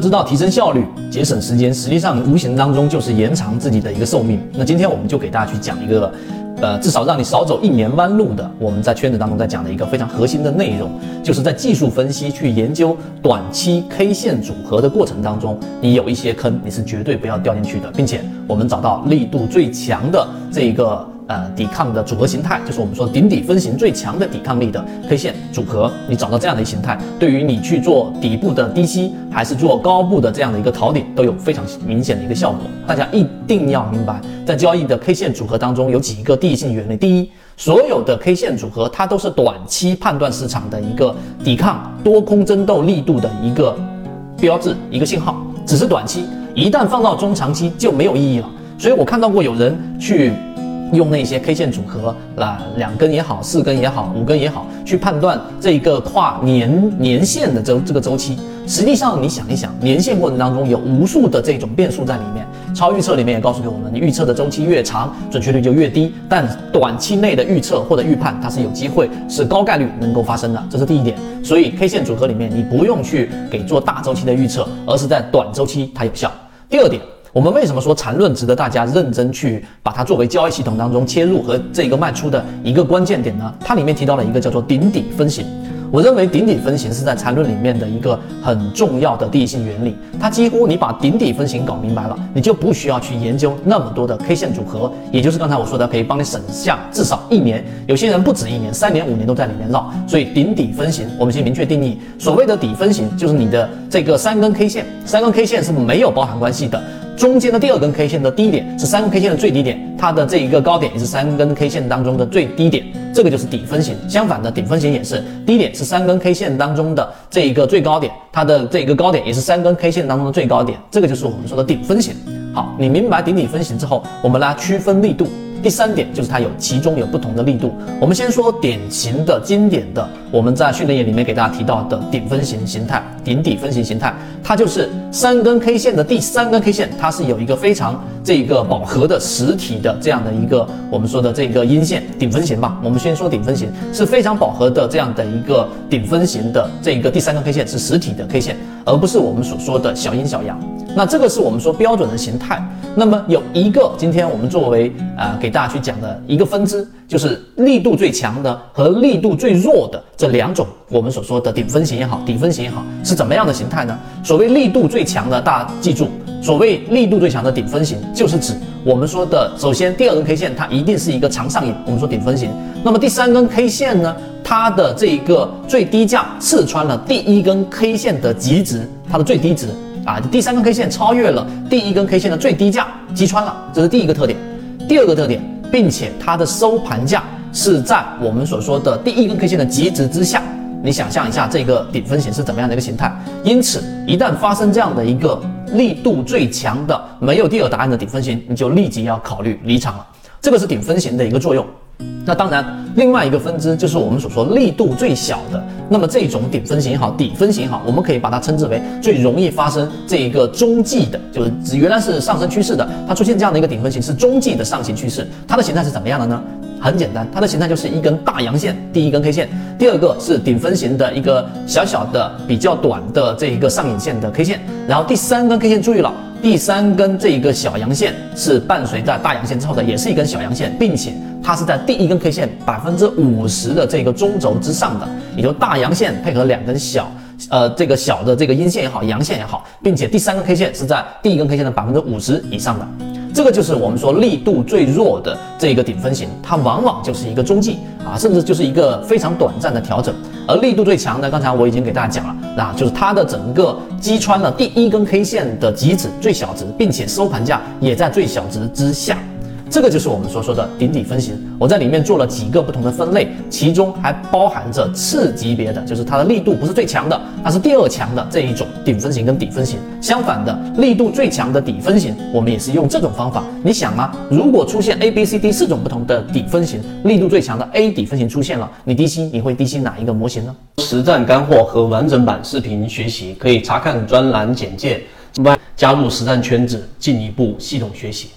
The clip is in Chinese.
知道提升效率、节省时间，实际上无形当中就是延长自己的一个寿命。那今天我们就给大家去讲一个，呃，至少让你少走一年弯路的，我们在圈子当中在讲的一个非常核心的内容，就是在技术分析去研究短期 K 线组合的过程当中，你有一些坑，你是绝对不要掉进去的，并且我们找到力度最强的这一个。呃，抵抗的组合形态就是我们说顶底分型最强的抵抗力的 K 线组合。你找到这样的一形态，对于你去做底部的低吸，还是做高部的这样的一个逃顶，都有非常明显的一个效果。大家一定要明白，在交易的 K 线组合当中有几个第一性原理。第一，所有的 K 线组合它都是短期判断市场的一个抵抗多空争斗力度的一个标志，一个信号，只是短期，一旦放到中长期就没有意义了。所以我看到过有人去。用那些 K 线组合，那两根也好，四根也好，五根也好，去判断这一个跨年年限的周这个周期。实际上，你想一想，年限过程当中有无数的这种变数在里面。超预测里面也告诉给我们，你预测的周期越长，准确率就越低。但短期内的预测或者预判，它是有机会，是高概率能够发生的，这是第一点。所以 K 线组合里面，你不用去给做大周期的预测，而是在短周期它有效。第二点。我们为什么说缠论值得大家认真去把它作为交易系统当中切入和这个卖出的一个关键点呢？它里面提到了一个叫做顶底分型。我认为顶底分型是在缠论里面的一个很重要的第一性原理。它几乎你把顶底分型搞明白了，你就不需要去研究那么多的 K 线组合，也就是刚才我说的，可以帮你省下至少一年。有些人不止一年，三年、五年都在里面绕。所以顶底分型，我们先明确定义，所谓的底分型就是你的这个三根 K 线，三根 K 线是没有包含关系的。中间的第二根 K 线的低点是三根 K 线的最低点，它的这一个高点也是三根 K 线当中的最低点，这个就是底分型。相反的，顶分型也是低点是三根 K 线当中的这一个最高点，它的这一个高点也是三根 K 线当中的最高点，这个就是我们说的顶分型。好，你明白顶底分型之后，我们来区分力度。第三点就是它有其中有不同的力度。我们先说典型的、经典的，我们在训练营里面给大家提到的顶分型形态、顶底分型形态，它就是三根 K 线的第三根 K 线，它是有一个非常这个饱和的实体的这样的一个我们说的这个阴线顶分型吧。我们先说顶分型是非常饱和的这样的一个顶分型的这一个第三根 K 线是实体的 K 线，而不是我们所说的小阴小阳。那这个是我们说标准的形态。那么有一个，今天我们作为呃给大家去讲的一个分支，就是力度最强的和力度最弱的这两种，我们所说的顶分型也好，底分型也好，是怎么样的形态呢？所谓力度最强的，大家记住，所谓力度最强的顶分型，就是指我们说的，首先第二根 K 线它一定是一个长上影，我们说顶分型。那么第三根 K 线呢，它的这一个最低价刺穿了第一根 K 线的极值，它的最低值。啊，第三根 K 线超越了第一根 K 线的最低价，击穿了，这是第一个特点。第二个特点，并且它的收盘价是在我们所说的第一根 K 线的极值之下。你想象一下这个顶分型是怎么样的一个形态？因此，一旦发生这样的一个力度最强的没有第二答案的顶分型，你就立即要考虑离场了。这个是顶分型的一个作用。那当然，另外一个分支就是我们所说力度最小的。那么这种顶分型也好，底分型也好，我们可以把它称之为最容易发生这一个中继的，就是原来是上升趋势的，它出现这样的一个顶分型是中继的上行趋势。它的形态是怎么样的呢？很简单，它的形态就是一根大阳线，第一根 K 线，第二个是顶分型的一个小小的、比较短的这一个上影线的 K 线，然后第三根 K 线，注意了。第三根这一个小阳线是伴随在大阳线之后的，也是一根小阳线，并且它是在第一根 K 线百分之五十的这个中轴之上的，也就大阳线配合两根小，呃，这个小的这个阴线也好，阳线也好，并且第三根 K 线是在第一根 K 线的百分之五十以上的。这个就是我们说力度最弱的这个顶分型，它往往就是一个中继啊，甚至就是一个非常短暂的调整。而力度最强的，刚才我已经给大家讲了，那就是它的整个击穿了第一根 K 线的极值最小值，并且收盘价也在最小值之下。这个就是我们所说的顶底分型，我在里面做了几个不同的分类，其中还包含着次级别的，就是它的力度不是最强的，它是第二强的这一种顶分型跟底分型。相反的，力度最强的底分型，我们也是用这种方法。你想啊，如果出现 A、B、C、D 四种不同的底分型，力度最强的 A 底分型出现了，你低吸你会低吸哪一个模型呢？实战干货和完整版视频学习可以查看专栏简介，加入实战圈子，进一步系统学习。